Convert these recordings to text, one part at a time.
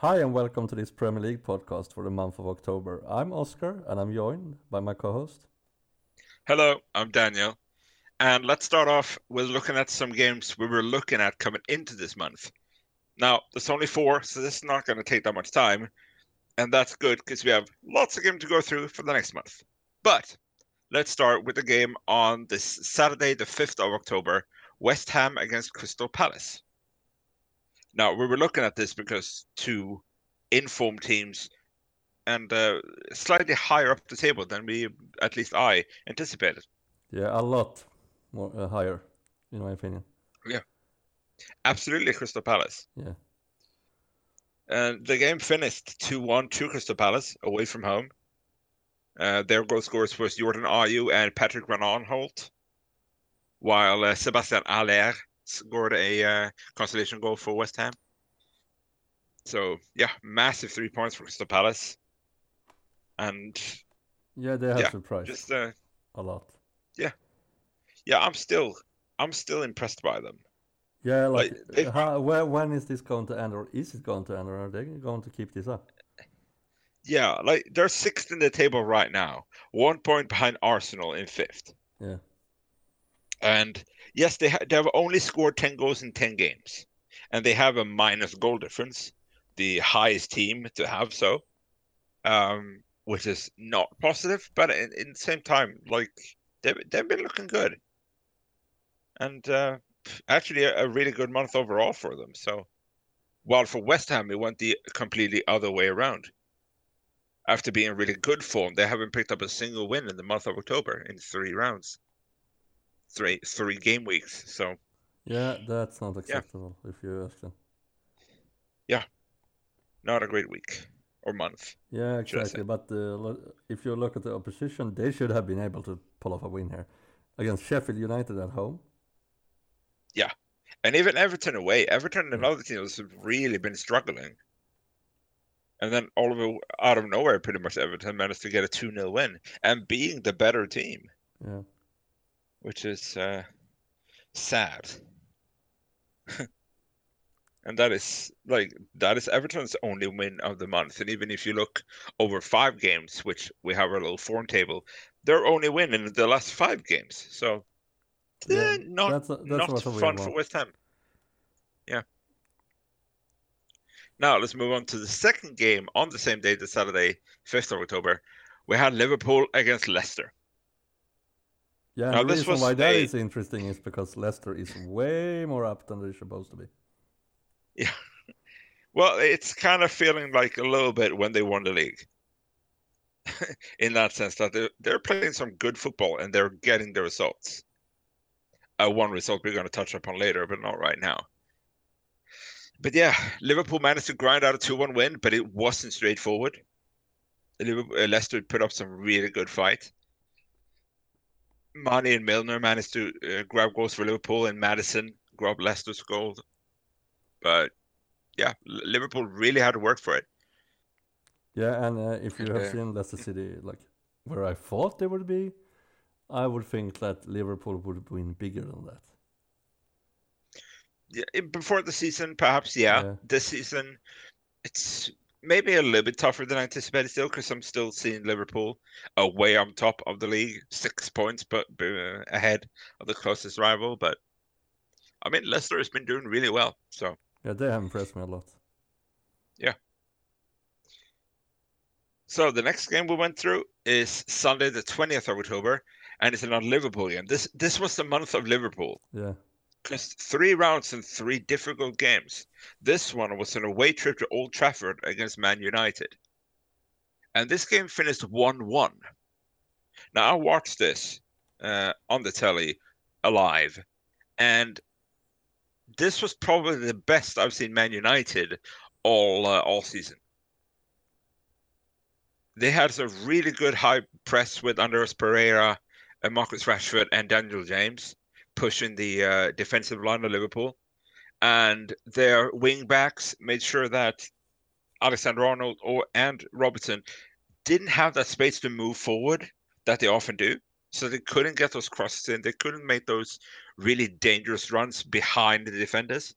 Hi, and welcome to this Premier League podcast for the month of October. I'm Oscar, and I'm joined by my co host. Hello, I'm Daniel. And let's start off with looking at some games we were looking at coming into this month. Now, there's only four, so this is not going to take that much time. And that's good because we have lots of games to go through for the next month. But let's start with the game on this Saturday, the 5th of October West Ham against Crystal Palace. Now, we were looking at this because two informed teams and uh, slightly higher up the table than we, at least I, anticipated. Yeah, a lot more uh, higher, in my opinion. Yeah, absolutely, Crystal Palace. Yeah. And the game finished 2 1 to Crystal Palace away from home. Uh, their goal scorers was Jordan Ayew and Patrick Aanholt, while uh, Sebastian Haller scored a uh, consolation goal for West Ham. So yeah, massive three points for Crystal Palace, and yeah, they have yeah, surprised just uh, a lot. Yeah, yeah, I'm still I'm still impressed by them. Yeah, like, like they, how, where, when is this going to end, or is it going to end, or are they going to keep this up? Yeah, like they're sixth in the table right now, one point behind Arsenal in fifth. Yeah. And yes, they, ha- they have only scored 10 goals in 10 games. And they have a minus goal difference, the highest team to have so, um, which is not positive. But in, in the same time, like, they've, they've been looking good. And uh, actually, a, a really good month overall for them. So, while for West Ham, it went the completely other way around. After being really good form, they haven't picked up a single win in the month of October in three rounds three three game weeks. So yeah, that's not acceptable yeah. if you ask them. Yeah, not a great week or month. Yeah, exactly. But uh, if you look at the opposition, they should have been able to pull off a win here against Sheffield United at home. Yeah, and even Everton away. Everton and other teams have really been struggling. And then all of out of nowhere, pretty much Everton managed to get a 2 0 win and being the better team. Yeah which is uh, sad. and that is like that is Everton's only win of the month. And even if you look over five games, which we have our little form table, their only win in the last five games. So yeah, eh, not that's a, that's not fun for West Ham. Yeah. Now let's move on to the second game on the same day, the Saturday, fifth of October. We had Liverpool against Leicester. Yeah, now, the reason why that a... is interesting is because Leicester is way more up than they're supposed to be. Yeah. Well, it's kind of feeling like a little bit when they won the league. In that sense, that they're, they're playing some good football and they're getting the results. Uh, one result we're going to touch upon later, but not right now. But yeah, Liverpool managed to grind out a 2 1 win, but it wasn't straightforward. Liverpool, uh, Leicester put up some really good fight. Mane and Milner managed to uh, grab goals for Liverpool, and Maddison grabbed Leicester's goal. But yeah, Liverpool really had to work for it. Yeah, and uh, if you have seen Leicester City, like where I thought they would be, I would think that Liverpool would win bigger than that. Yeah, before the season, perhaps. Yeah, yeah. this season, it's maybe a little bit tougher than I anticipated still because I'm still seeing Liverpool away on top of the league, six points but uh, ahead of the closest rival. But I mean, Leicester has been doing really well. So yeah, they have impressed me a lot. Yeah. So the next game we went through is Sunday, the twentieth of October, and it's another Liverpool game. This this was the month of Liverpool. Yeah. Three rounds and three difficult games. This one was an away trip to Old Trafford against Man United. And this game finished 1 1. Now, I watched this uh, on the telly alive, and this was probably the best I've seen Man United all uh, all season. They had a really good high press with Andreas Pereira and Marcus Rashford and Daniel James pushing the uh, defensive line of Liverpool, and their wing backs made sure that Alexander Arnold or and Robertson didn't have that space to move forward that they often do. So they couldn't get those crosses in. They couldn't make those really dangerous runs behind the defenders.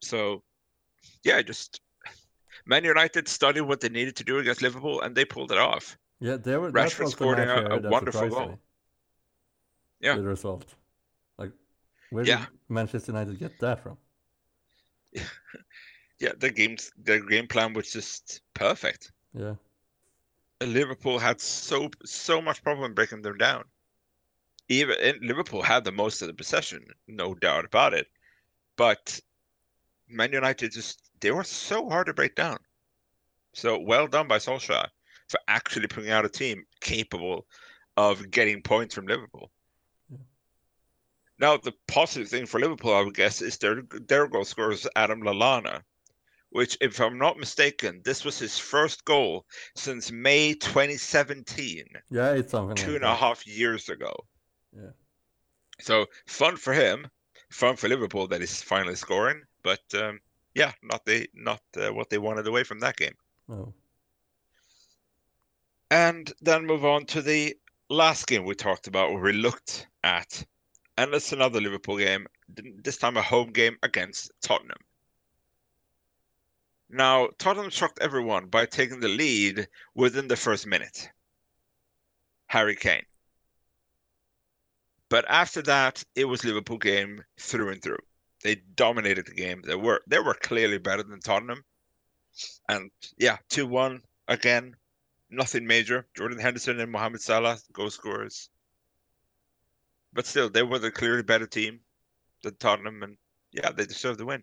So, yeah, just Man United studied what they needed to do against Liverpool, and they pulled it off. Yeah, they were. Rashford scored a, a wonderful goal. Yeah, the result. Where yeah. did Manchester United get that from? yeah, their games, their game plan was just perfect. Yeah, uh, Liverpool had so so much problem breaking them down. Even Liverpool had the most of the possession, no doubt about it, but Man United just they were so hard to break down. So well done by Solskjaer for actually putting out a team capable of getting points from Liverpool. Now the positive thing for Liverpool, I would guess, is their their goal scorer is Adam Lallana, which, if I'm not mistaken, this was his first goal since May 2017. Yeah, it's something two like and a half years ago. Yeah. So fun for him, fun for Liverpool that he's finally scoring, but um, yeah, not they not uh, what they wanted away from that game. Oh. And then move on to the last game we talked about, where we looked at, and it's another Liverpool game. This time a home game against Tottenham. Now, Tottenham shocked everyone by taking the lead within the first minute. Harry Kane. But after that, it was Liverpool game through and through. They dominated the game. They were they were clearly better than Tottenham. And yeah, 2-1 again. Nothing major. Jordan Henderson and Mohamed Salah goal scorers. But still, they were the clearly better team than Tottenham and yeah, they deserve the win.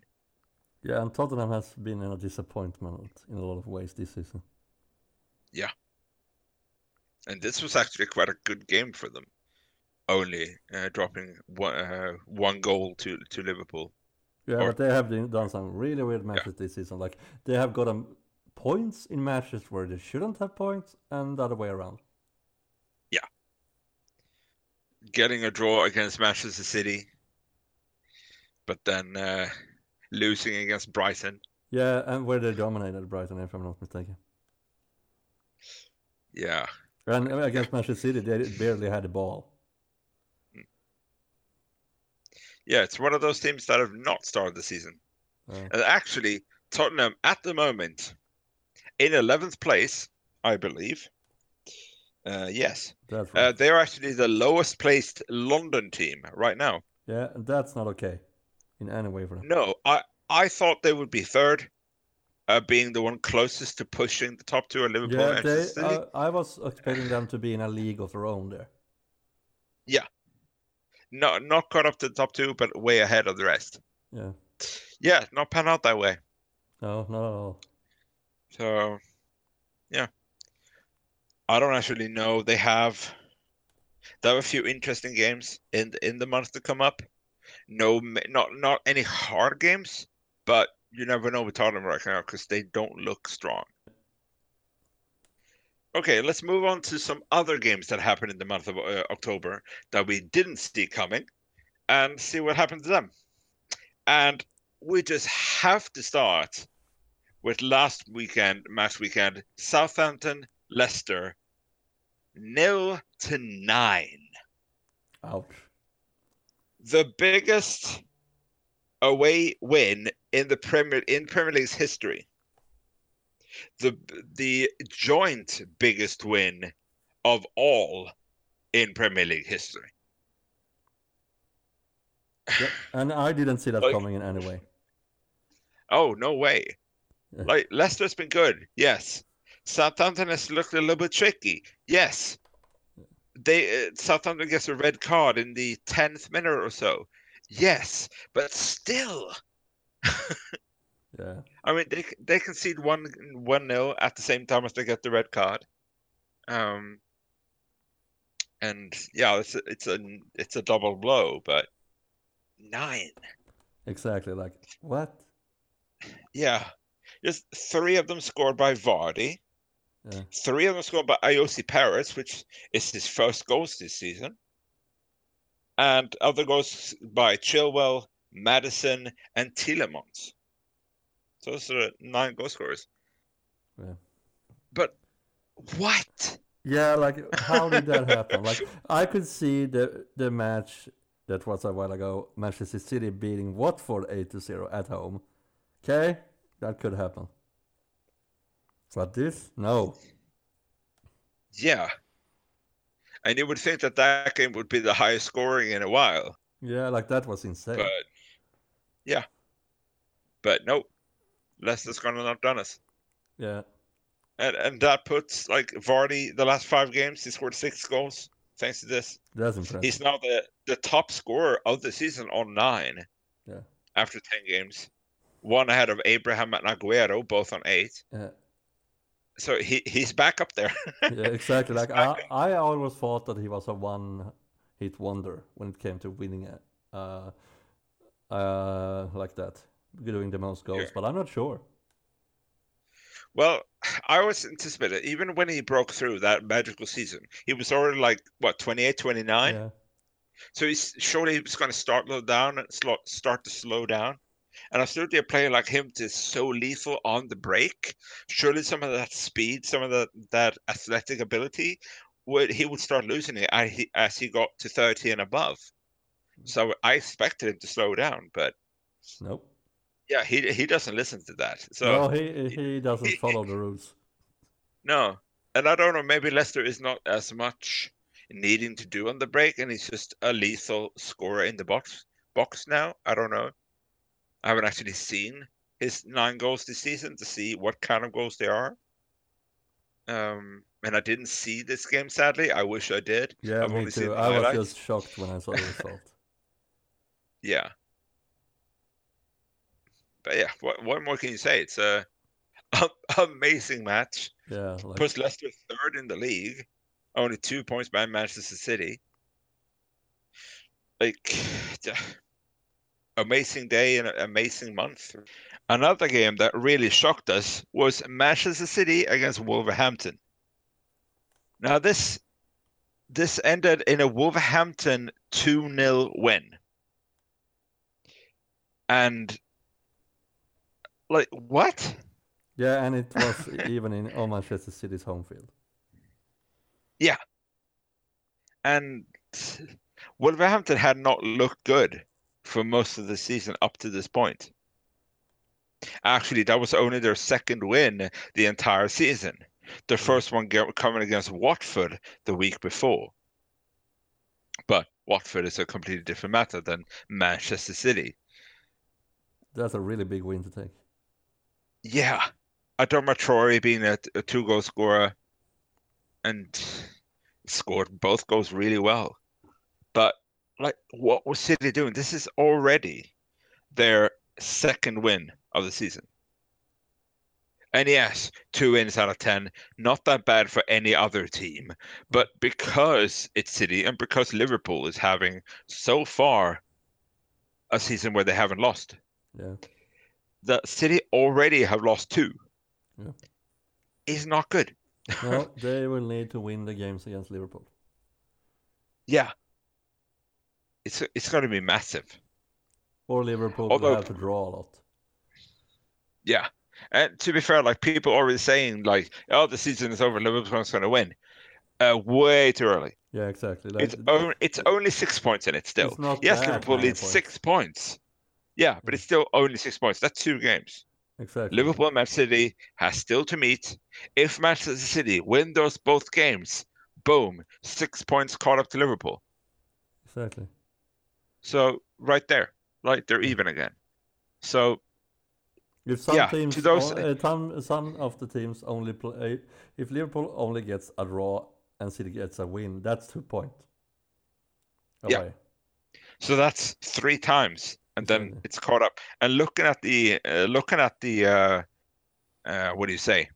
Yeah, and Tottenham has been a disappointment in a lot of ways this season. Yeah. And this was actually quite a good game for them, only uh, dropping one, uh, one goal to, to Liverpool. Yeah, or, but they have done some really weird matches yeah. this season. Like they have gotten points in matches where they shouldn't have points, and the other way around. Getting a draw against Manchester City, but then uh, losing against Brighton. Yeah, and where they dominated Brighton, if I'm not mistaken. Yeah. And against Manchester City, they barely had the ball. Yeah, it's one of those teams that have not started the season. Oh. And actually, Tottenham at the moment in 11th place, I believe. Uh, yes. Right. Uh, they're actually the lowest placed London team right now. Yeah, and that's not okay in any way for them. No, I I thought they would be third, uh, being the one closest to pushing the top two of Liverpool. Yeah, they, uh, I was expecting them to be in a league of their own there. Yeah, not not caught up to the top two, but way ahead of the rest. Yeah, yeah, not pan out that way. No, not at all. So, yeah, I don't actually know. They have they have a few interesting games in in the months to come up no, not not any hard games, but you never know with Tottenham right now because they don't look strong. Okay, let's move on to some other games that happened in the month of uh, October that we didn't see coming, and see what happened to them. And we just have to start with last weekend, match weekend, Southampton, Leicester, nil to nine. Ouch the biggest away win in the Premier in Premier League's history. The the joint biggest win of all in Premier League history. Yeah, and I didn't see that like, coming in any way. Oh no way! Like Leicester's been good, yes. Southampton has looked a little bit tricky, yes they uh, Southampton gets a red card in the tenth minute or so. Yes, but still. yeah. I mean, they they concede one one nil at the same time as they get the red card. Um. And yeah, it's a, it's a it's a double blow, but nine. Exactly. Like what? Yeah, just three of them scored by Vardy. Yeah. Three of them scored by Ayoze Perez, which is his first goals this season. And other goals by Chilwell, Maddison, and Tielemans. So those are nine goal scorers. Yeah. But what? Yeah, like how did that happen? like I could see the the match that was a while ago, Manchester City beating Watford eight to zero at home. Okay, that could happen. But this, no. Yeah. And you would think that that game would be the highest scoring in a while. Yeah, like that was insane. But yeah. But no. Leicester's gonna not done us. Yeah. And and that puts like Vardy the last five games he scored six goals thanks to this. That's impressive. He's now the, the top scorer of the season on nine. Yeah. After ten games. One ahead of Abraham and Aguero, both on eight. Yeah. So he he's back up there. yeah, exactly. Like I, I always thought that he was a one hit wonder when it came to winning it. Uh, uh, like that, doing the most goals, Yeah. but I'm not sure. Well, I always anticipated, even when he broke through that magical season, he was already like, what, 28, 29? Yeah, So he's surely he was going to start low down and slow, start to slow down. And absolutely a player like him is so lethal on the break. Surely some of that speed, some of the, that athletic ability, would he would start losing it as he, as he got to 30 and above. Hmm. So I expected him to slow down, but nope. yeah, he he doesn't listen to that. So no, he he doesn't follow the rules. No, and I don't know. Maybe Leicester is not as much needing to do on the break, and he's just a lethal scorer in the box box now. I don't know. I haven't actually seen his nine goals this season to see what kind of goals they are. Um, and I didn't see this game. Sadly, I wish I did. Yeah, I've me too. I was just shocked when I saw the result. Yeah. But yeah, what what more can you say? It's a, a amazing match. Yeah, like puts Leicester third in the league, only two points behind Manchester City. Like, amazing day and an amazing month. Another game that really shocked us was Manchester City against Wolverhampton. Now this this ended in a Wolverhampton 2-0 win. And like what? yeah, and it was even in on Manchester City's home field. Yeah. And Wolverhampton had not looked good for most of the season up to this point. Actually, that was only their second win the entire season. The hmm. first one coming against Watford the week before. But Watford is a completely different matter than Manchester City. That's a really big win to take. Yeah, Adama Traore being a, a two goal scorer and scored both goals really well. But like what was City doing? This is already their second win of the season. And yes, two wins out of ten, not that bad for any other team. But because it's City and because Liverpool is having so far a season where they haven't lost, Yeah, the City already have lost two. Yeah. Is not good. no, they will need to win the games against Liverpool. Yeah. It's it's going to be massive. Or Liverpool Although- will have to draw a lot. Yeah. And to be fair, like people are already saying like, oh, the season is over, Liverpool's going to win. Uh, way too early. Yeah, exactly. Like, It's only it's only six points in it still. Yes, Liverpool leads points. six points. Yeah, but it's still only six points. That's two games. exactly. Liverpool and Manchester City has still to meet. If Manchester City win those both games, boom, six points caught up to Liverpool. Exactly. So right there, right, they're even again. So If some Yeah, teams, to those- o- uh, some, some of the teams only play, if Liverpool only gets a draw and City gets a win, that's two points. Yeah. So that's three times, and then it's caught up. And looking at the uh, looking at the uh, uh, what do you say?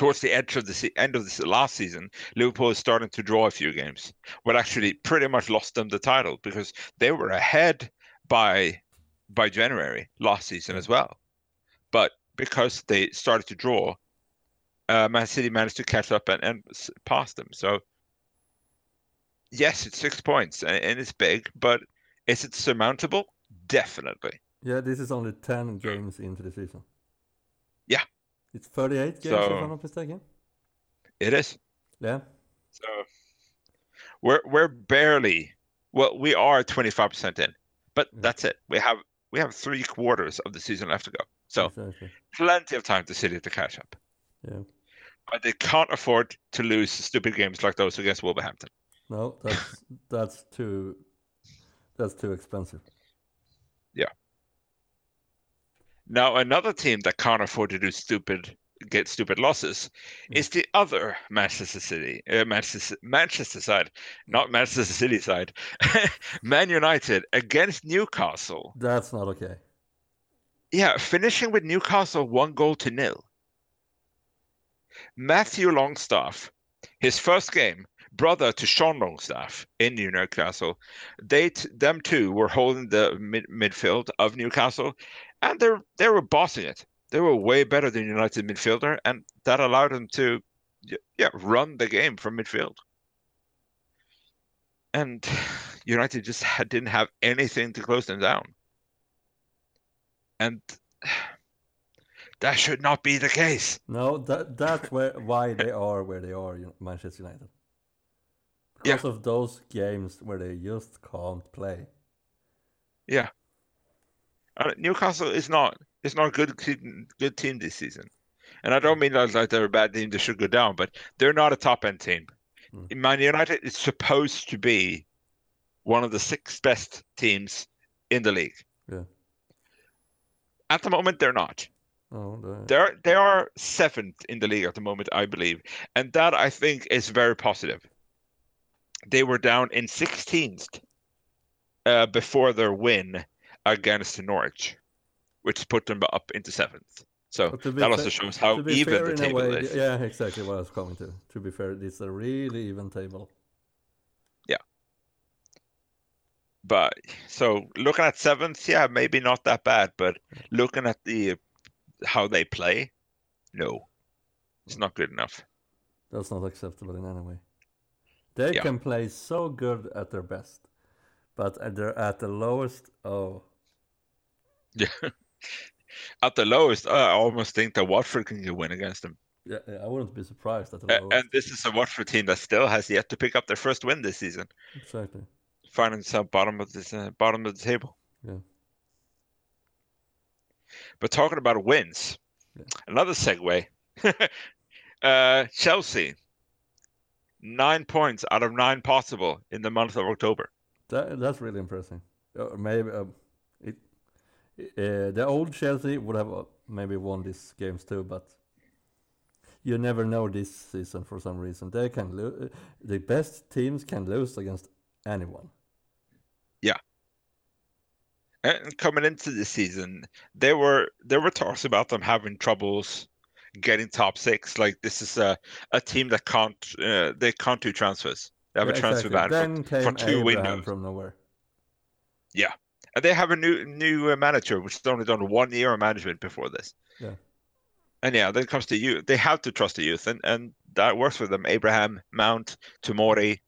Towards the edge of the se- end of the last season, Liverpool is starting to draw a few games, but actually pretty much lost them the title because they were ahead by by January last season as well. But because they started to draw, uh, Man City managed to catch up and, and pass them. So yes, it's six points and, and it's big, but is it surmountable? Definitely. Yeah, this is only 10 games into the season. It's 38 games, if So- I'm not mistaken. It is. Yeah. So we're we're barely well, we are twenty five percent in, but Yeah. that's it. We have we have three quarters of the season left to go. So Exactly. plenty of time to City to catch up. Yeah. But they can't afford to lose stupid games like those against Wolverhampton. No, that's that's too that's too expensive. Now, another team that can't afford to do stupid, get stupid losses, Mm. is the other Manchester City, uh, Manchester, Manchester side, not Manchester City side, Man United against Newcastle. That's not okay. Yeah, finishing with Newcastle one goal to nil. Matthew Longstaff, his first game, brother to Sean Longstaff in Newcastle, they t- them two were holding the mid- midfield of Newcastle, and they they were bossing it. They were way better than United midfielder, and that allowed them to, yeah, run the game from midfield. And United just had, didn't have anything to close them down. And that should not be the case. No, that that's where why they are where they are, Manchester United. Yeah. Because of those games where they just can't play. Uh, Newcastle is not is not a good team, good team this season, and I don't mean that like they're a bad team. They should go down, but they're not a top end team. Mm. Man United is supposed to be one of the six best teams in the league. Yeah. At the moment, they're not. Oh, the, They're they are seventh in the league at the moment, I believe, and that I think is very positive. They were down in 16th uh, before their win against Norwich, which put them up into seventh. So But to be that also shows how even fair, the table way, is. yeah, exactly what I was coming to. To be fair, it's a really even table. Yeah. But so looking at seventh, yeah, maybe not that bad. But looking at the how they play, no, it's not good enough. That's not acceptable in any way. They Yeah. can play so good at their best, but at they're at the lowest. Oh, Yeah. At the lowest, I almost think that Watford can win against them. yeah, I wouldn't be surprised at the lowest. And this is a Watford team that still has yet to pick up their first win this season, exactly. finding themselves bottom of this uh, bottom of the table. Yeah. But talking about wins, Yeah. another segue. uh, Chelsea, nine points out of nine possible in the month of October. That that's really impressive. Uh, maybe um, it. Uh, the old Chelsea would have uh, maybe won these games too, but you never know this season for some reason. They can lose. The best teams can lose against anyone. Yeah. And coming into the season, there were there were talks about them having troubles getting top six. Like this is a, a team that can't uh, they can't do transfers. They have Yeah, a transfer exactly. ban for, for two Abraham windows. from nowhere. And they have a new new uh, manager, which has only done one year of management before this. Yeah. And yeah, then it comes to youth. They have to trust the youth, and, and that works for them. Abraham, Mount, Tomori,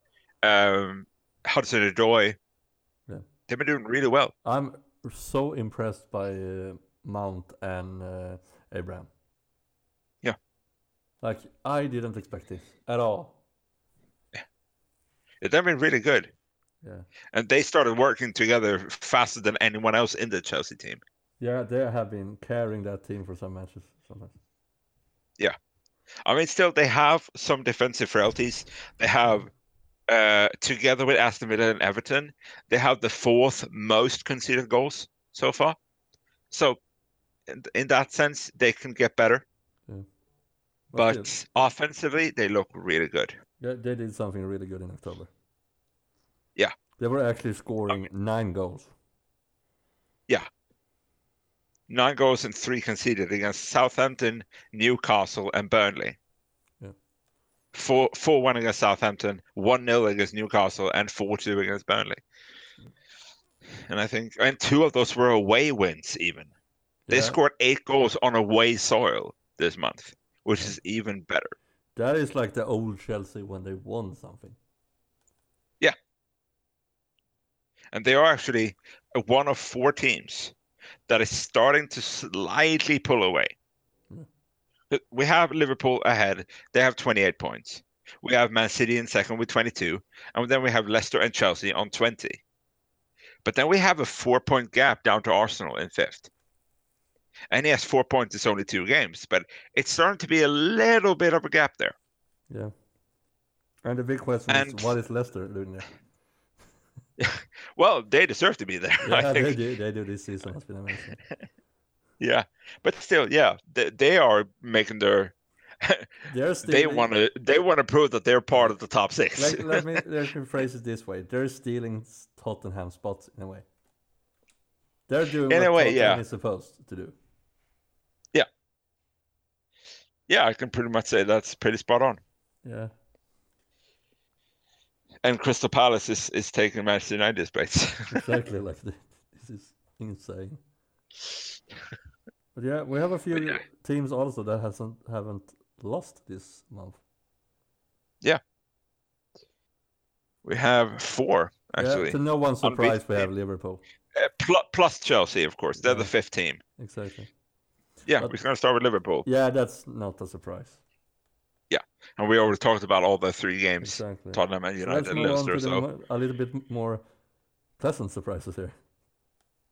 um, Hudson Odoi. Yeah. They've been doing really well. I'm so impressed by uh, Mount and uh, Abraham. Yeah. Like I didn't expect this at all. Yeah. They've been really good. Yeah. And they started working together faster than anyone else in the Chelsea team. Yeah, they have been carrying that team for some matches sometimes. Yeah. I mean, still, they have some defensive frailties. They have, uh, together with Aston Villa and Everton, they have the fourth most conceded goals so far. So, in, in that sense, they can get better. But But still, offensively, they look really good. yeah, they did something really good in October. Yeah. They were actually scoring nine goals. Yeah. Nine goals and three conceded against Southampton, Newcastle, and Burnley. Yeah. Four four one against Southampton, one 0 against Newcastle, and four two against Burnley. And I think, and two of those were away wins. Even they Yeah, scored eight goals on away soil this month, which is even better. That is like the old Chelsea when they won something. And they are actually one of four teams that is starting to slightly pull away. Hmm. We have Liverpool ahead. They have 28 points. We have Man City in second with 22. And then we have Leicester and Chelsea on 20. But then we have a four point gap down to Arsenal in fifth. And yes, four points is only two games, but it's starting to be a little bit of a gap there. Yeah. And the big question And- is, what is Leicester doing there? Well, they deserve to be there. I Yeah, think. they do. They do. This season has been amazing. Yeah, but still, yeah, they, they are making their. They want to. They want to prove that they're part of the top six. Let, let me let me phrase it this way: They're stealing Tottenham spots in a way. They're doing In what a way, Tottenham yeah. is supposed to do. Yeah. Yeah, I can pretty much say that's pretty spot on. Yeah. And Crystal Palace is, is taking Manchester United's place. exactly like this. This is insane. But yeah, we have a few yeah. teams also that hasn't haven't lost this month. Yeah, we have four actually, Yeah, to no one's surprise, we Unbeaten. have Liverpool. Uh, plus Chelsea, of course. They're the fifth team. Exactly. Yeah, But- we're going to start with Liverpool, Yeah, that's not a surprise. And we already talked about all the three games: Exactly. Tottenham and United, let's and Leicester. So a little bit more pleasant surprises here.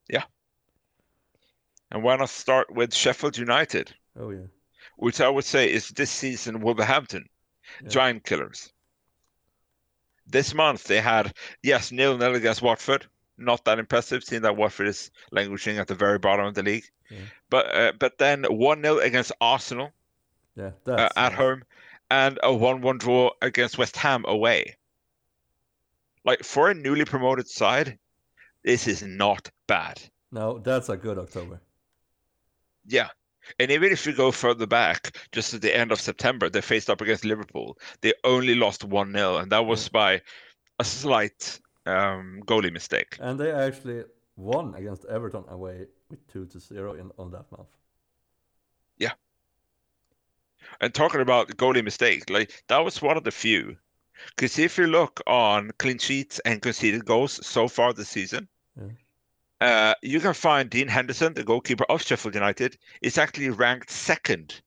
Yeah. And why not start with Sheffield United, Oh yeah. which I would say is this season Wolverhampton, Yeah. giant killers. This month they had, yes, nil nil against Watford. Not that impressive, seeing that Watford is languishing at the very bottom of the league. Yeah. But uh, but then 1 0 against Arsenal Yeah, uh, at home and a 1 1 draw against West Ham away. Like for a newly promoted side, this is not bad. No, that's a good October. Yeah. And even if you go further back, just at the end of September, they faced up against Liverpool. They only lost 1 0, and that was by a slight um, goalie mistake. And they actually won against Everton away with two to zero in on that month. And talking about goalie mistake, like that was one of the few. Because if you look on clean sheets and conceded goals so far this season, Yeah. uh, you can find Dean Henderson, the goalkeeper of Sheffield United, is actually ranked second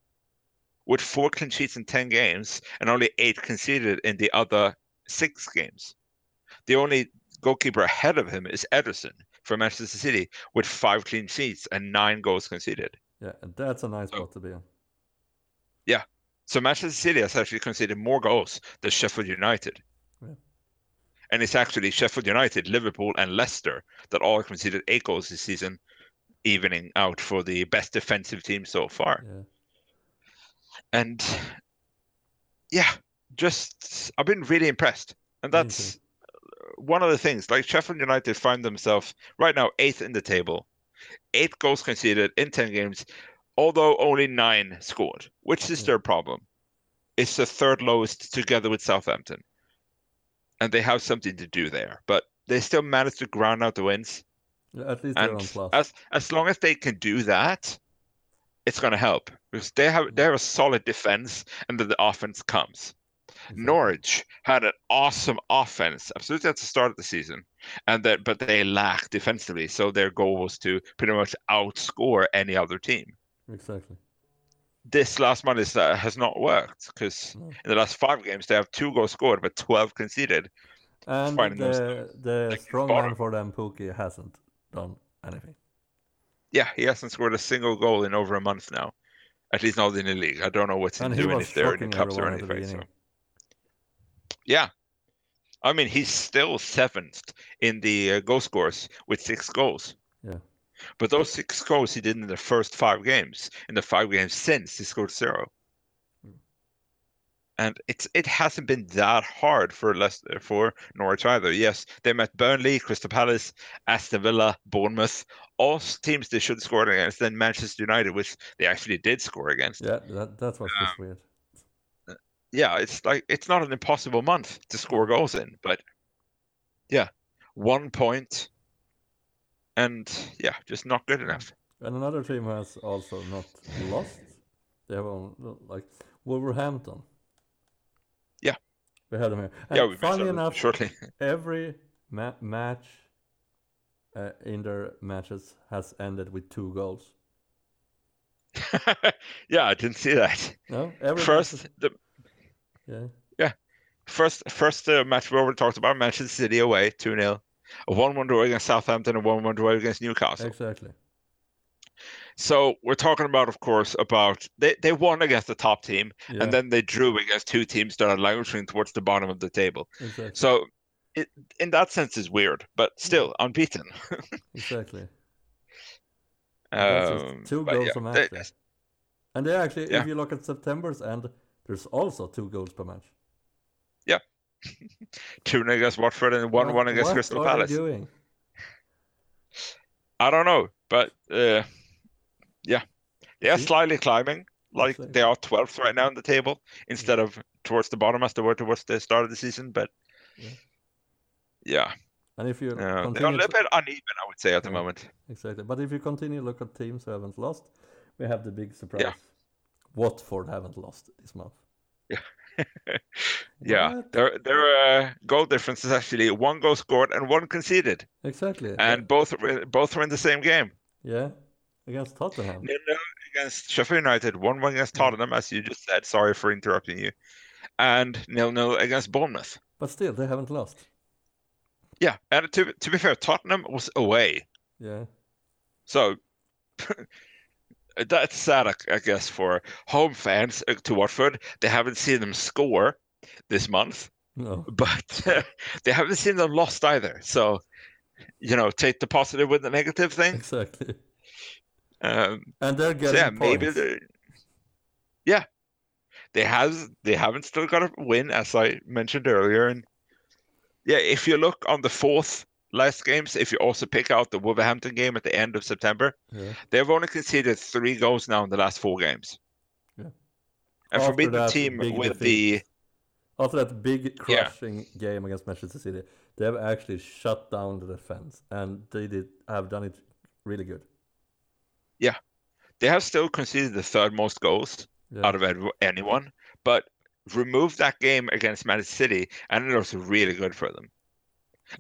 with four clean sheets in 10 games and only eight conceded in the other six games. The only goalkeeper ahead of him is Ederson from Manchester City with five clean sheets and nine goals conceded. Yeah, and that's a nice Oh. spot to be in. So Manchester City has actually conceded more goals than Sheffield United. Yeah. And it's actually Sheffield United, Liverpool, and Leicester that all conceded eight goals this season, evening out for the best defensive team so far. Yeah. And yeah, just I've been really impressed. And that's one of the things. Like Sheffield United find themselves right now eighth in the table, eight goals conceded in 10 games, although only nine scored, which is hmm. their problem. It's the third lowest together with Southampton. And they have something to do there. But they still managed to ground out the wins. At least they're on plus. as as long as they can do that, it's gonna help. Because they have they have a solid defense and then the offense comes. Exactly. Norwich had an awesome offense, absolutely at the start of the season, and that but they lacked defensively, so their goal was to pretty much outscore any other team. Exactly. This last month is, uh, has not worked because No. in the last five games they have two goals scored but twelve conceded. And the the like strong man for them, Pukki, hasn't done anything. Yeah, he hasn't scored a single goal in over a month now, at least not in the league. I don't know what's he And doing if they're in the cups or everyone at the anything. So. Yeah. I mean, he's still seventh in the uh, goal scores with six goals. But those six goals he did in the first five games. In the five games since, he scored zero. Mm. And it's it hasn't been that hard for Leicester for Norwich either. Yes, they met Burnley, Crystal Palace, Aston Villa, Bournemouth, all teams they should score against. Then Manchester United, which they actually did score against. Yeah, that that was just weird. yeah, it's like it's not an impossible month to score goals in, but yeah, one point, and yeah, just not good enough. And another team has also not lost. They have on like Wolverhampton. Yeah. We had them here. And yeah, we funny mentioned enough, shortly. every ma- match uh, in their matches has ended with two goals. yeah, I didn't see that. No, every First, is- the yeah yeah, first first uh, match we already talked about, Manchester City away, two 0 a one one draw against Southampton, and one one draw against Newcastle. exactly. So we're talking about, of course, about they, they won against the top team, Yeah, and then they drew against two teams that are languishing towards the bottom of the table. exactly. So, it, in that sense, is weird, but still unbeaten. exactly. Um, two goals yeah, a match they- And they actually, Yeah. if you look at September's end, there's also two goals per match. two against Watford and one What- one against what Crystal Palace. doing? I don't know, but uh, yeah, they are See? slightly climbing. Like they are 12th right now in the table instead of towards the bottom as they were towards the start of the season. But Yeah. yeah, And if you uh, they're a little bit uneven, I would say, at the moment. exactly. But if you continue look at teams who haven't lost, we have the big surprise. Watford haven't lost this month. Yeah, What? there their uh, goal differences actually one goal scored and one conceded, Exactly. and both were- both were in the same game. yeah, against Tottenham. Nil nil against Sheffield United, one one against Tottenham, as you just said. Sorry for interrupting you, and nil nil against Bournemouth. But still, they haven't lost. Yeah, and to to be fair, Tottenham was away, Yeah. so that's sad, I- I guess, for home fans uh, to Watford. They haven't seen them score this month, No. but they haven't seen them lost either. So, you know, take the positive with the negative thing. Exactly. Um, And they're so getting yeah, maybe points. they yeah, they has they haven't still got a win, as I mentioned earlier, and yeah, if you look on the fourth last games, if you also pick out the Wolverhampton game at the end of September, Yeah. they've only conceded three goals now in the last four games. Yeah. And for After the team with defeat. the After that big Yeah. crushing game against Manchester City, they have actually shut down the defense, and they did have done it really good. Yeah, they have still conceded the third most goals Yeah. out of anyone, but remove that game against Manchester City, and it was really good for them.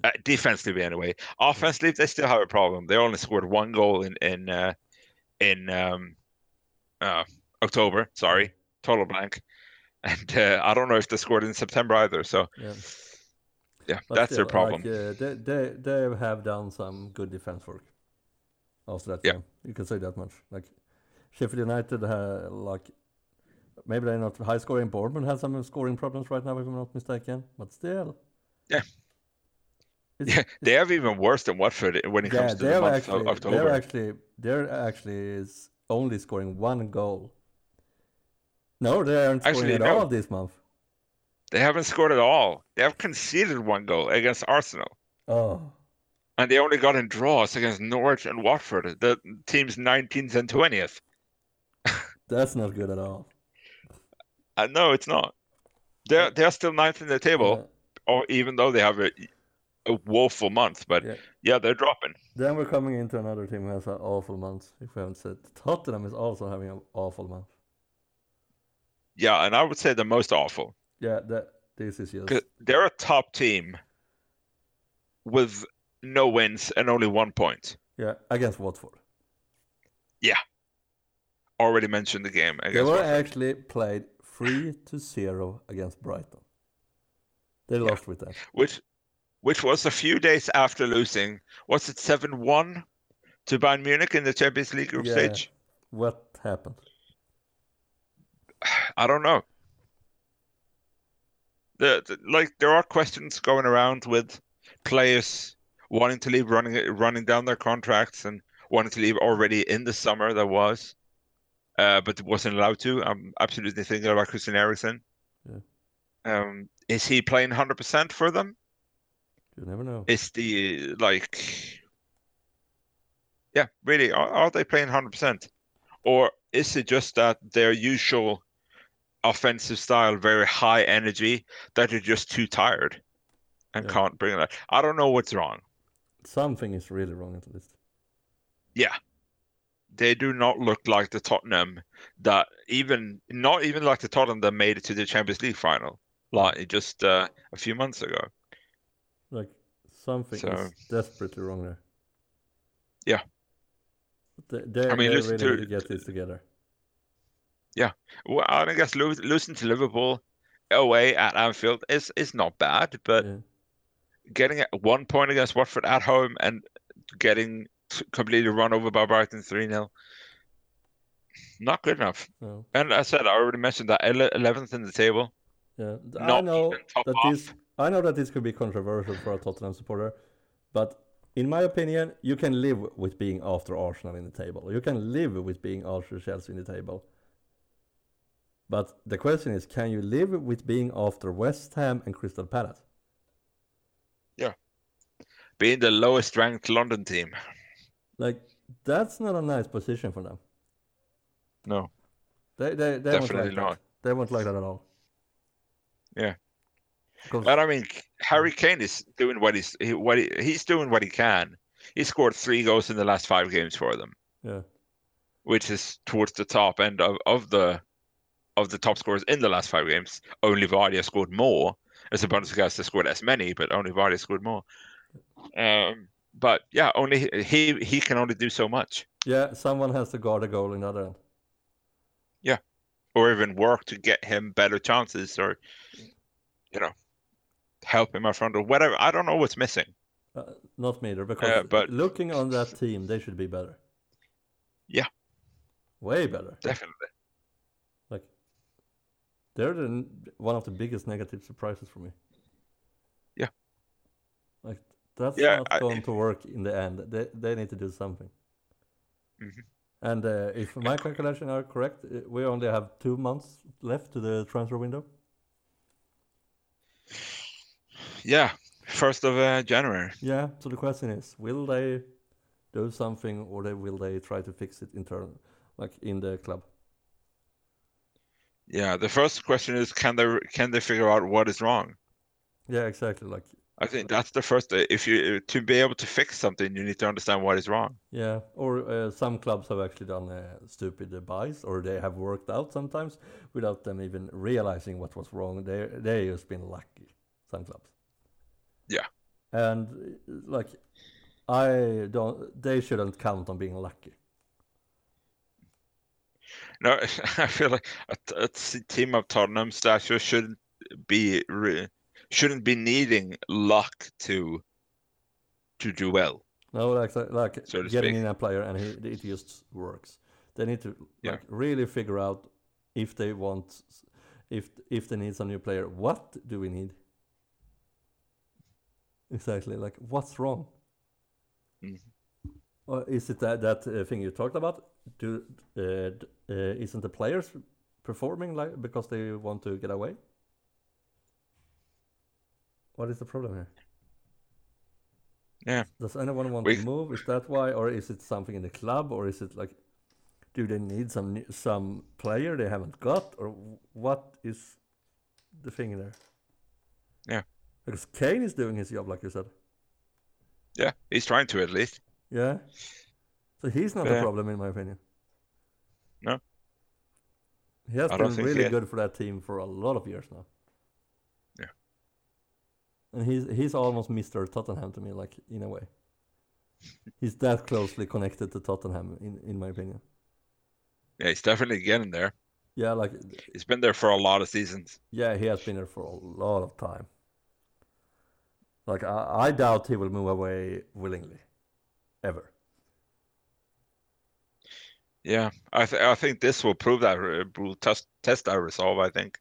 Uh, defensively, anyway. Offensively, they still have a problem. They only scored one goal in in uh, in um, uh, October. Sorry, total blank. And uh, I don't know if they scored in September either. So Yeah. yeah, But that's their problem. Like, uh, they, they they have done some good defense work after that Yeah. game. You can say that much. Like Sheffield United, ha like maybe they're not high scoring. Bournemouth has some scoring problems right now, if I'm not mistaken. But still, Yeah. Yeah, they have even worse than Watford when it yeah, comes to the month actually of they're actually they're actually is only scoring one goal. No, they aren't scoring Actually, at no. all this month. They haven't scored at all. They have conceded one goal against Arsenal. Oh, And they only got in draws against Norwich and Watford, the teams 19th and 20th. that's not good at all. Uh, no, it's not. They're they're still ninth in the table, Yeah. or even though they have a, a woeful month. But Yeah. yeah. they're dropping. Then we're coming into another team who has an awful month. If we haven't said, Tottenham is also having an awful month. Yeah, and I would say the most awful. Yeah, that this is just they're a top team with no wins and only one point. yeah against Watford. Yeah, already mentioned the game They were Watford, actually played three to zero against Brighton. They lost with that. which which was a few days after losing. Was it seven one to Bayern Munich in the Champions League group Yeah. stage? What happened? I don't know. The, the like there are questions going around with players wanting to leave, running running down their contracts, and wanting to leave already in the summer. There was, uh, but wasn't allowed to. I'm absolutely thinking about Christian Eriksen. Yeah. Um, is he playing 100% for them? You never know. Is the like, yeah, really? Are, are they playing 100%, or is it just that their usual offensive style, very high energy, that they're just too tired and Yeah. can't bring that? I don't know what's wrong. Something is really wrong at least. Yeah, they do not look like the Tottenham that even not even like the Tottenham that made it to the Champions League final, like just uh, a few months ago. Like something So- is desperately wrong there. Yeah. They, they, I mean, they really to- need to get this together. Yeah, well, I guess lo- losing to Liverpool away at Anfield is is not bad, but Yeah. getting at one point against Watford at home and getting completely run over by Brighton 3 0. not good enough. No. And I said, I already mentioned that 11th in the table. Yeah, th- I Not know top that this. I know that this could be controversial for a Tottenham supporter, but in my opinion, you can live with being after Arsenal in the table. You can live with being after Chelsea in the table. But the question is, can you live with being after West Ham and Crystal Palace? Yeah. Being the lowest ranked London team. Like that's not a nice position for them. No. They they they won't Definitely like not. that. They won't like that at all. Yeah. But I mean, Harry Kane is doing what he's he, what he, he's doing what he can. He scored three goals in the last five games for them, yeah, which is towards the top end of, of the of the top scorers in the last five games. Only Vardy has scored more. As a Bundesliga has to scored as many, but only Vardy scored more. Um, but yeah, only he he can only do so much, yeah. Someone has to guard a goal in the other end. Yeah, or even work to get him better chances, or you know, help him up front, or whatever. I don't know what's missing. Uh, not me either, because Uh, but- looking on that team, they should be better. Yeah. way better. Definitely. Like they're the, one of the biggest negative surprises for me. Yeah. Like that's Yeah, not I- going to work in the end. They they need to do something. Mhm. And uh, if my calculations are correct, uh, we only have two months left to the transfer window. Yeah, first of uh, January. Yeah. So the question is, will they do something, or they will they try to fix it internal, like in the club? Yeah, the first question is can they can they figure out what is wrong? Yeah, exactly. Like I think that's the first. uh, If you to be able to fix something, you need to understand what is wrong. Yeah, or uh, some clubs have actually done uh, stupid uh, buys, or they have worked out sometimes without them even realizing what was wrong. They they just been lucky. Some clubs. Yeah. And like, I don't. They shouldn't count on being lucky. No, I feel like a team of Tottenham stature shouldn't be shouldn't be needing luck to to do well. No, like like So getting speak. in a player and he, it just works. They need to Yeah. like really figure out if they want, if if they need some new player. What do we need? Exactly. Like what's wrong? Mhm. Or is it that that uh, thing you talked about? Do uh, uh, isn't the players performing like because they want to get away? What is the problem here? Yeah. Does anyone want We- to move? Is that why, or is it something in the club, or is it like, do they need some some player they haven't got, or what is the thing there? Yeah. Because Kane is doing his job, like you said. Yeah, he's trying to at least. Yeah. So he's not Yeah. problem, in my opinion. No. He has I been really good for that team for a lot of years now. Yeah. And he's he's almost Mr. Tottenham to me, like in a way. He's that closely connected to Tottenham, in in my opinion. Yeah, he's definitely getting there. Yeah, like He's been there for a lot of seasons. yeah, he has been there for a lot of time. Like I, I doubt he will move away willingly, ever. Yeah, I th I think this will prove that uh, will test test our resolve. I think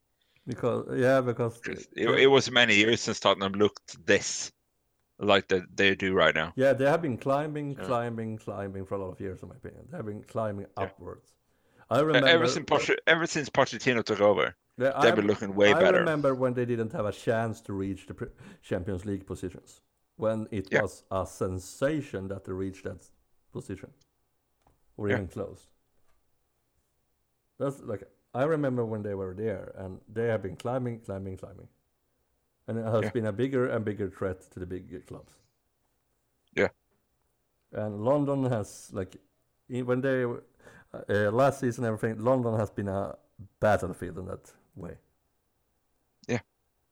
Because yeah, because it, it was many years since Tottenham looked this like that they do right now. Yeah, they have been climbing, Yeah. climbing, climbing for a lot of years, in my opinion. They have been climbing Yeah. upwards. I remember Ever since Poch ever since Pochettino took over, They've been looking way I better. I remember when they didn't have a chance to reach the Champions League positions. When it Yeah. was a sensation that they reached that position, or Yeah. even close. That's like I remember when they were there, and they have been climbing, climbing, climbing, and it has Yeah. been a bigger and bigger threat to the big clubs. Yeah. And London has like when they uh, last season everything London has been a battlefield in that way. Yeah.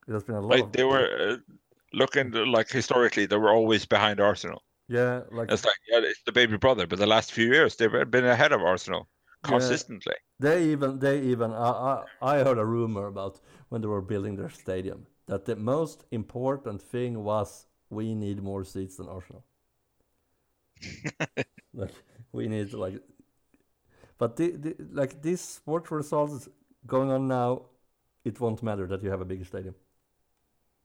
there's been a lot Like they were uh, looking to- like historically, they were always behind Arsenal. yeah, like It's like yeah, it's the baby brother, but the last few years they've been ahead of Arsenal Yeah. consistently. they even they even I, I I heard a rumor about when they were building their stadium that the most important thing was we need more seats than Arsenal. like we need like But the, the, like these sport results going on now, it won't matter that you have a bigger stadium.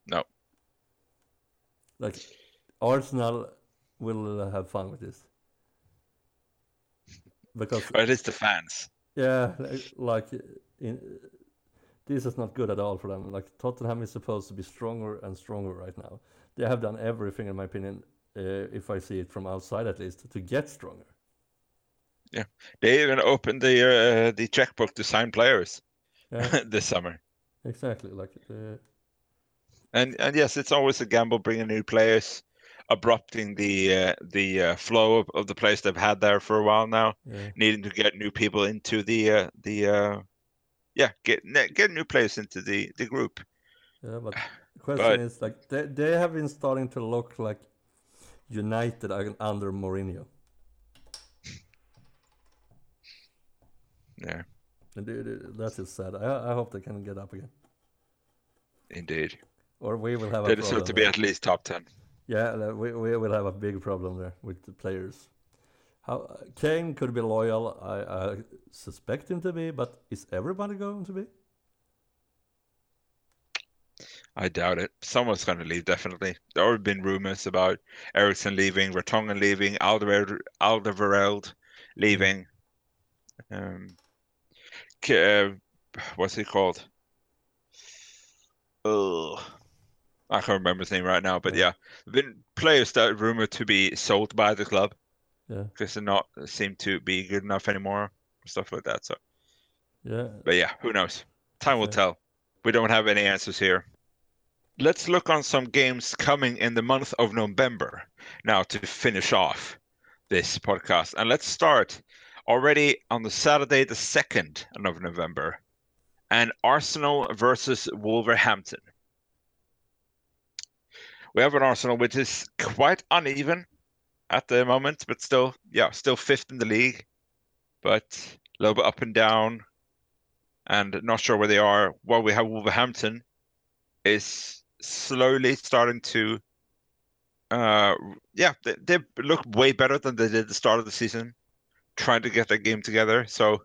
No. Like Arsenal will uh, have fun with this because Or at least the fans. yeah, like, like in, this is not good at all for them. Like Tottenham is supposed to be stronger and stronger right now. They have done everything, in my opinion, uh, if I see it from outside at least, to get stronger. Yeah, they even opened the uh, the checkbook to sign players Yeah, this summer. exactly. Like uh, And and yes, it's always a gamble bringing new players, abrupting the uh, the uh, flow of, of the players they've had there for a while now, yeah, needing to get new people into the uh, the uh, yeah get get new players into the the group. yeah. But the question But- is like they they have been starting to look like United under Mourinho. Yeah, And they- they- that is sad. I, I hope they can get up again, indeed. or we will have They deserve to be there. at least top ten. Yeah, we we will have a big problem there with the players. How Kane could be loyal, I, I suspect him to be, but is everybody going to be? I doubt it. Someone's going to leave, definitely. There have been rumors about Eriksen leaving, Vertonghen leaving, Alderweireld, Alderweireld leaving. Um, uh, what's he called? Oh, I can't remember his name right now, but Yeah. yeah, been players that are rumored to be sold by the club Yeah, because they're not seem to be good enough anymore, stuff like that. So, yeah, but yeah, who knows? Time will Okay. tell. We don't have any answers here. Let's look on some games coming in the month of November now to finish off this podcast. And let's start already on the Saturday, the 2nd of November, and Arsenal versus Wolverhampton. We have an Arsenal which is quite uneven at the moment, but still, yeah, still fifth in the league, but a little bit up and down and not sure where they are. While we have Wolverhampton is slowly starting to, uh, yeah, they, they look way better than they did at the start of the season, trying to get their game together. So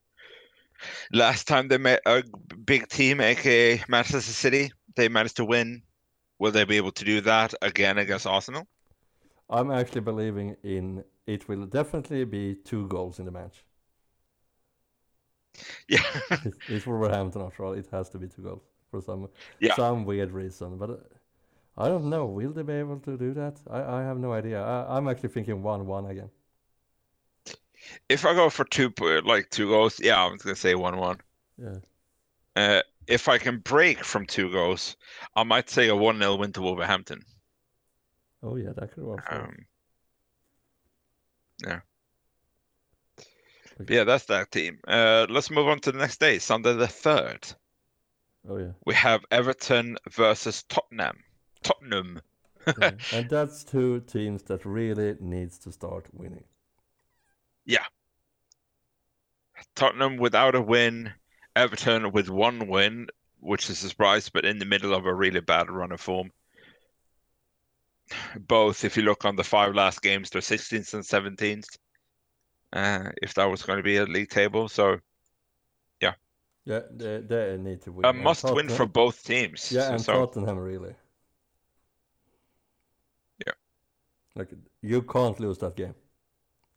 last time they met a big team, aka Manchester City, they managed to win. Will they be able to do that again against Arsenal? I'm actually believing in it will definitely be two goals in the match. Yeah, It's, it's Wolverhampton after all. It has to be two goals for some Yeah. some weird reason. But uh, I don't know. Will they be able to do that? I, I have no idea. I, I'm actually thinking one-one again. If I go for two, like two goals, yeah, I'm gonna say one-one. Yeah. Uh, if I can break from two goals, I might say a one-nil win to Wolverhampton. Oh yeah, that could work. Um, yeah. Okay. Yeah, that's that team. Uh, let's move on to the next day, Sunday the 3rd. Oh yeah. We have Everton versus Tottenham. Tottenham. yeah. and that's two teams that really needs to start winning. Tottenham without a win, Everton with one win, which is a surprise, but in the middle of a really bad run of form. Both, if you look on the five last games, they're 16th and 17th. Uh, if that was going to be a league table, so Yeah, they, they need to win. a must win for both teams. Yeah, and so Tottenham really. Yeah. Like you can't lose that game.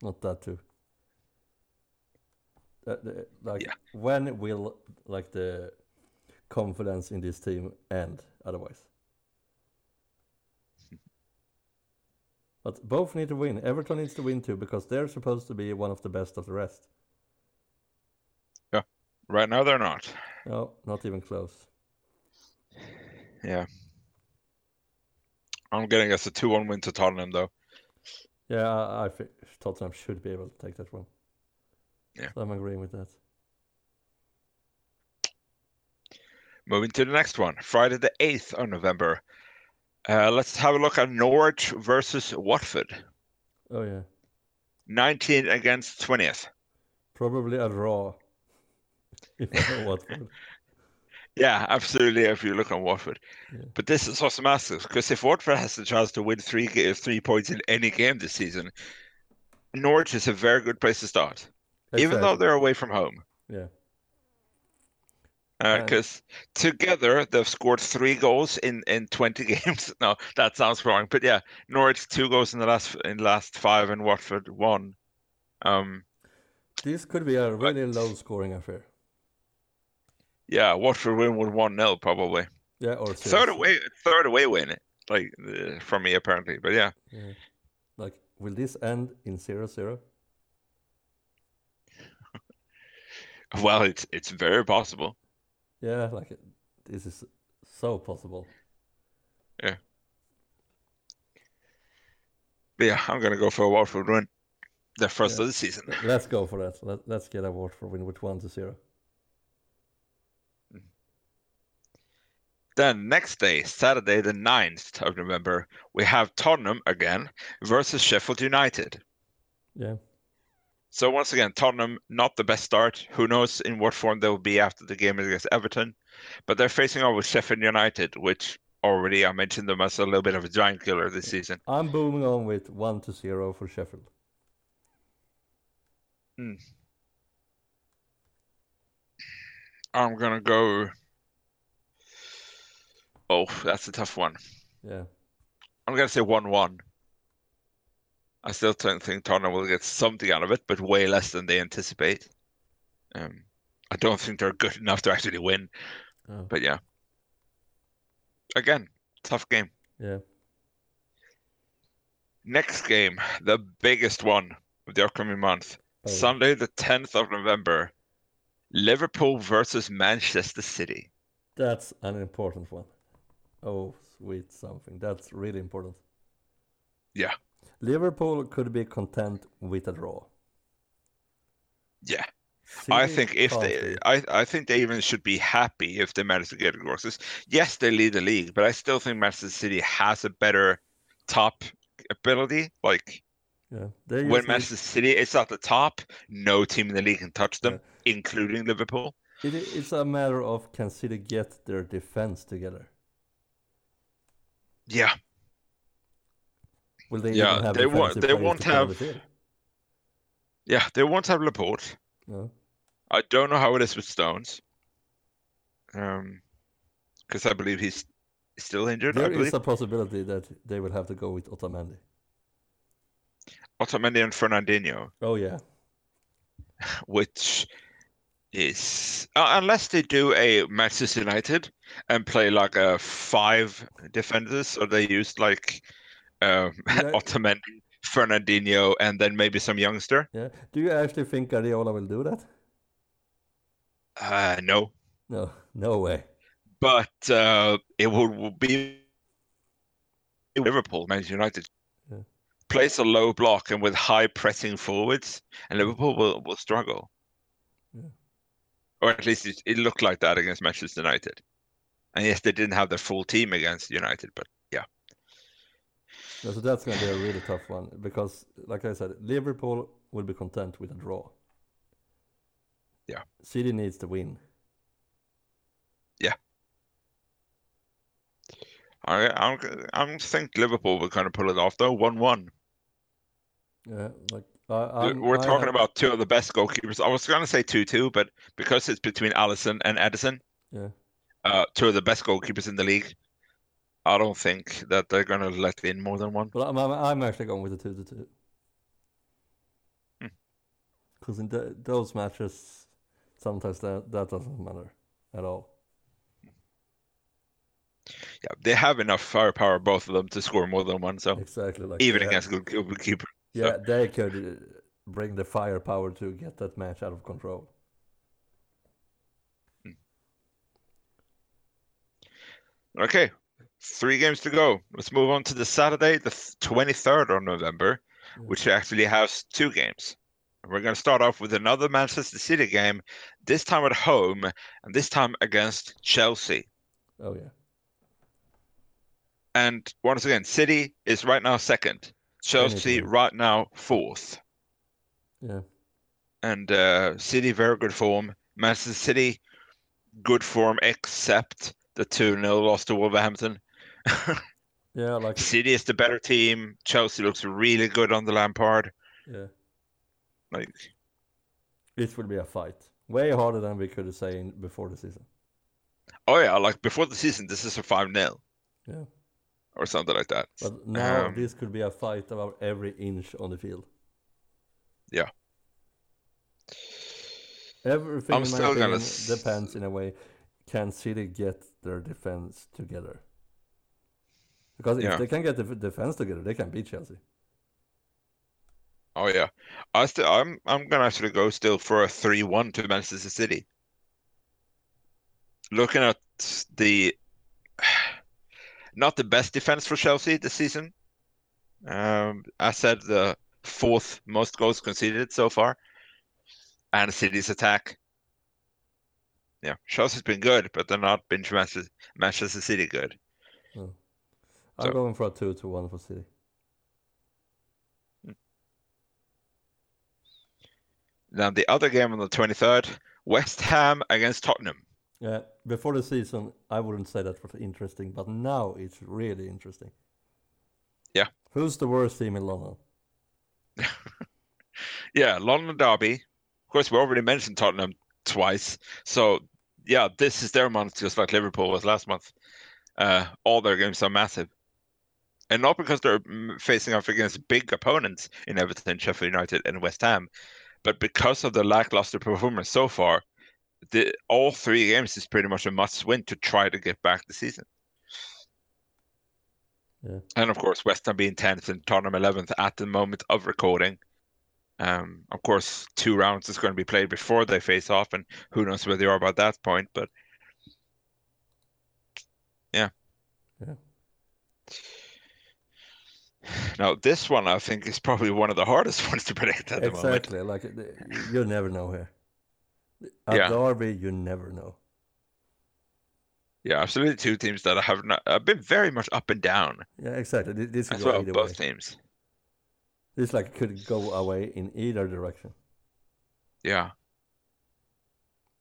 Not that too. That, the- like Yeah. when will like the confidence in this team end otherwise? But both need to win. Everton needs to win too because they're supposed to be one of the best of the rest. Yeah, right now they're not. No, not even close. Yeah. I'm getting us a 2-1 win to Tottenham though. Yeah, I, I think Tottenham should be able to take that one. Yeah. So I'm agreeing with that. Moving to the next one, Friday the 8th of November. Uh, let's have a look at Norwich versus Watford. Oh yeah, 19 against 20th. probably a draw. if I know Watford. Yeah, absolutely. If you look on Watford, Yeah. but this is also massive because if Watford has the chance to win three three points in any game this season, Norwich is a very good place to start. Even though they're away from home. Yeah. Because together they've scored three goals in, in 20 games. No, that sounds wrong. But yeah, Norwich two goals in the last in the last five, and Watford one. Um, This could be a really low scoring affair. yeah, Watford win with one 0 probably. Yeah, or Third away, third away win, like uh, from me apparently. But yeah, Yeah. Like, will this end in 0 0? Well, it's it's very possible. Yeah, like, this is so possible. But yeah, I'm gonna go for a Watford win, the first Yeah. of the season. Let's go for that. Let, let's get a Watford win with 1 to 0. Mm. Then next day, Saturday the 9th of November, we have Tottenham again versus Sheffield United. Yeah. So once again, Tottenham not the best start. Who knows in what form they will be after the game against Everton, but they're facing off with Sheffield United, which already I mentioned them as a little bit of a giant killer this season. I'm booming on with 1 to 0 for Sheffield. Hmm. I'm gonna go. Oh, that's a tough one. Yeah. I'm gonna say one-one. I still don't think Tottenham will get something out of it, but way less than they anticipate. Um, I don't think they're good enough to actually win. Oh, But yeah, again, tough game. yeah. Next game, the biggest one of the upcoming month, Oh, Sunday, the 10th of November, Liverpool versus Manchester City. That's an important one. Oh, sweet something. That's really important. Yeah. Liverpool could be content with a draw. Yeah, I think if they. I, I think they even should be happy if they manage to get across this. Yes, they lead the league, but I still think Manchester City has a better top ability. Like Yeah. When Manchester City is at the top, no team in the league can touch them, including Liverpool. It, it's a matter of can City get their defense together? Yeah, Will they Yeah, have they won't- they won't have- yeah, they won't have Laporte. No. I don't know how it is with Stones. Um, because I believe he's still injured. There is a possibility that they will have to go with Otamendi. Otamendi and Fernandinho. Oh yeah. which is uh, unless they do a Manchester United and play like a five defenders, or they use like um, Yeah. Otamendi, Fernandinho, and then maybe some youngster. Yeah. Do you actually think Guardiola will do that? Uh, no, No. No way. but uh, it will be Liverpool, Manchester United. Yeah. Plays a low block and with high pressing forwards, and Liverpool will, will struggle. Yeah. Or at least it, it looked like that against Manchester United. And yes, they didn't have their full team against United, but yeah. So that's going to be a really tough one because, like I said, Liverpool will be content with a draw. Yeah. City needs to win. Yeah. I I'm I'm think Liverpool will kind of pull it off though, one one. Yeah. Like I, We're I talking have- about two of the best goalkeepers. I was gonna say two two, but because it's between Alisson and Ederson, Yeah. uh, two of the best goalkeepers in the league, I don't think that they're gonna let in more than one. But I'm, I'm, actually going with the two to two. Hmm. Because in the, those matches, sometimes that that doesn't matter at all. Yeah, they have enough firepower, both of them, to score more than one. So Exactly. Like even against have- good goalkeeper. Yeah, they could uh, bring the firepower to get that match out of control. Okay, three games to go. Let's move on to the Saturday, the twenty third of November, which actually has two games. We're going to start off with another Manchester City game, this time at home, and this time against Chelsea. Oh yeah. And once again, City is right now second, Chelsea right now fourth. Yeah. And uh, City very good form. Manchester City good form except the 2-0 loss to Wolverhampton. Yeah, like City is the better team. Chelsea looks really good on the Lampard. yeah. Like It will be a fight. Way harder than we could have in, before the season. Oh yeah, like before the season, this is a five 0 Yeah. or something like that. But now Um, this could be a fight about every inch on the field. Yeah. Everything I'm in my still gonna depends in a way. Can City get their defense together? Because if Yeah. they can get the defense together, they can beat Chelsea. Oh yeah, I still I'm I'm gonna actually go still for a three one to Manchester City. Looking at the not the best defense for Chelsea this season. Um, I said the fourth most goals conceded so far, and City's attack. Yeah, Chelsea's been good, but they're not been Manchester Manchester City good. I'm So- going for a two to one for City. Now the other game on the twenty third, West Ham against Tottenham. Yeah, before the season, I wouldn't say that was interesting, but now it's really interesting. Yeah. Who's the worst team in London? Yeah, London Derby. Of course, we already mentioned Tottenham twice. So, yeah, this is their month, just like Liverpool was last month. Uh, all their games are massive. And not because they're mm, facing off against big opponents in Everton, Sheffield United, and West Ham, but because of the lackluster performance so far, the, all three games is pretty much a must win to try to get back the season. Yeah. And of course, West Ham being 10th and Tottenham 11th at the moment of recording. Um, of course, two rounds is going to be played before they face off, and who knows where they are by that point. But yeah, Yeah. Now this one, I think, is probably one of the hardest ones to predict at the moment. Exactly. Like you never know here. A Yeah. derby, you never know. Yeah, absolutely. Two teams that have not have been very much up and down Yeah, exactly. This could well. Both way. teams. This like could go away in either direction. Yeah,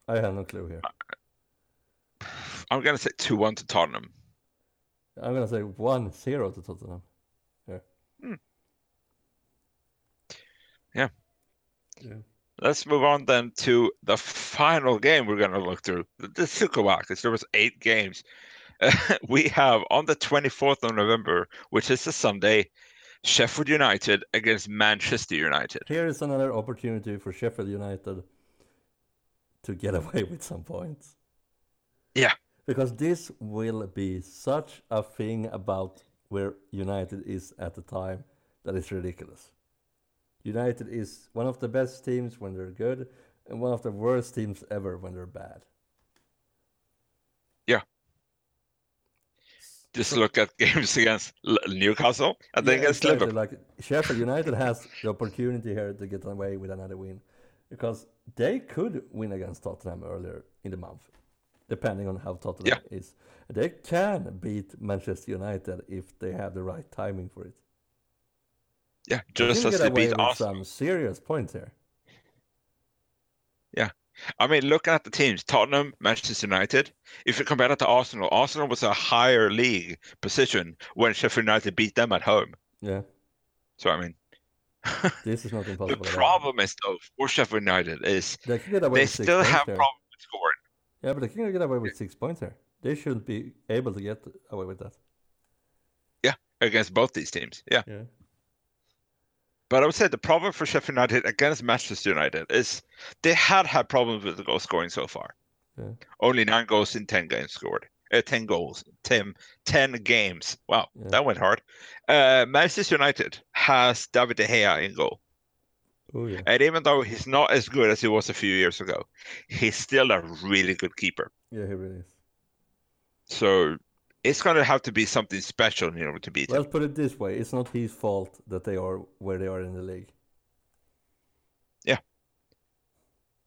I have no clue here. I'm gonna say two one to Tottenham. I'm gonna say one zero to Tottenham. Yeah. Yeah. Let's move on then to the final game we're going to look through. This took a while because there was eight games. we have on the 24th of November, which is a Sunday, Sheffield United against Manchester United. Here is another opportunity for Sheffield United to get away with some points. Yeah. Because this will be such a thing about where United is at the time that is ridiculous. United is one of the best teams when they're good and one of the worst teams ever when they're bad. Yeah. Just look at games against Newcastle and then Yeah, against exactly. Liverpool. Like Sheffield United has the opportunity here to get away with another win because they could win against Tottenham earlier in the month, depending on how Tottenham is. They can beat Manchester United if they have the right timing for it. Yeah, just as they beat Arsenal. some serious points here. Yeah, I mean, looking at the teams, Tottenham, Manchester United, if you compare that to Arsenal, Arsenal was a higher league position when Sheffield United beat them at home. Yeah, So, I mean, this is not the impossible. all. problem is, though, for Sheffield United is They can get away they still have problems with scoring. Yeah, but they can get away with six points here. They shouldn't be able to get away with that. Yeah, against both these teams. Yeah. Yeah. But I would say the problem for Sheffield United against Manchester United is they had had problems with the goal scoring so far. Yeah. Only nine goals in 10 games scored. Uh, 10 goals. 10, 10 games. Wow, Yeah. that went hard. Uh, Manchester United has David De Gea in goal. Oh yeah. And even though he's not as good as he was a few years ago, he's still a really good keeper. Yeah, he really is. So it's going to have to be something special in order to beat him. Let's put it this way: it's not his fault that they are where they are in the league. Yeah.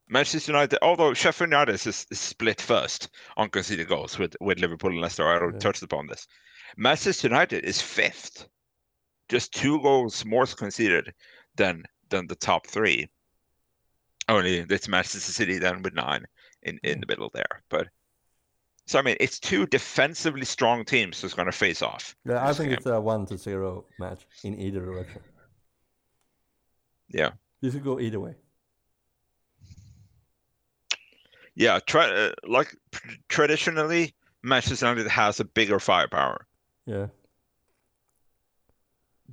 Manchester United, although Sheffield United is, is split first on conceded goals with, with Liverpool and Leicester, I already Yeah. touched upon this. Manchester United is fifth, just two goals more conceded than than the top three. Only it's Manchester City then with nine in, in Yeah. the middle there. But so I mean, it's two defensively strong teams who's going to face off. Yeah, I think game. it's a one to zero match in either direction. Yeah. This could go either way. Yeah, try uh, like traditionally, Manchester United has a bigger firepower, Yeah,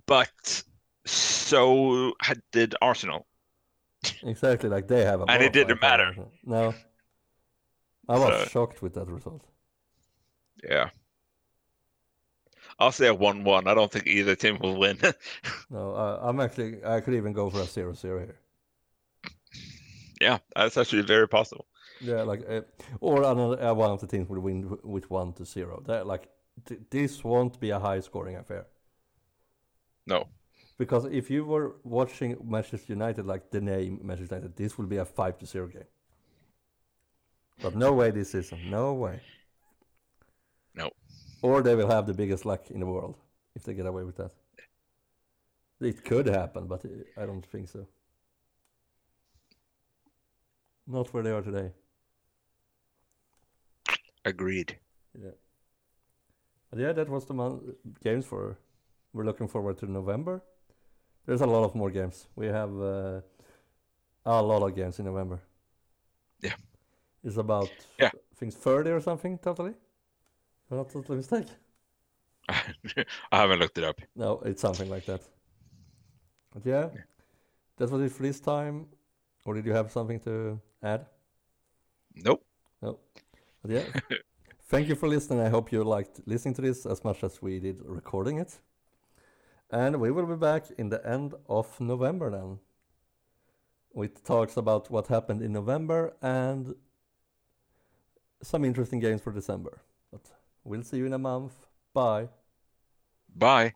but so had, did Arsenal. exactly. Like they have a. And it didn't matter. No, I was So- shocked with that result. Yeah. I'll say a 1-1. I don't think either team will win. No, uh, I'm actually. I could even go for a zero-zero here. yeah, that's actually very possible. Yeah, like uh, or another uh, one of the teams will win with one to zero. That like th- this won't be a high-scoring affair. No. Because if you were watching Manchester United, like the name Manchester United, this will be a five to zero game. But no way this season, no way. No. Or they will have the biggest luck in the world if they get away with that. It could happen, but I don't think so. Not where they are today. Agreed. Yeah. But yeah, that was the month games for. We're looking forward to November. There's a lot of more games. We have uh, a lot of games in November. Yeah. It's about Yeah. I think 30 or something totally. I'm not totally mistake. I haven't looked it up. No, it's something like that. But yeah, that was it for this time. Or did you have something to add? Nope. Nope. But yeah, thank you for listening. I hope you liked listening to this as much as we did recording it. And we will be back in the end of November then. With talks about what happened in November and some interesting games for December. But we'll see you in a month. Bye. Bye.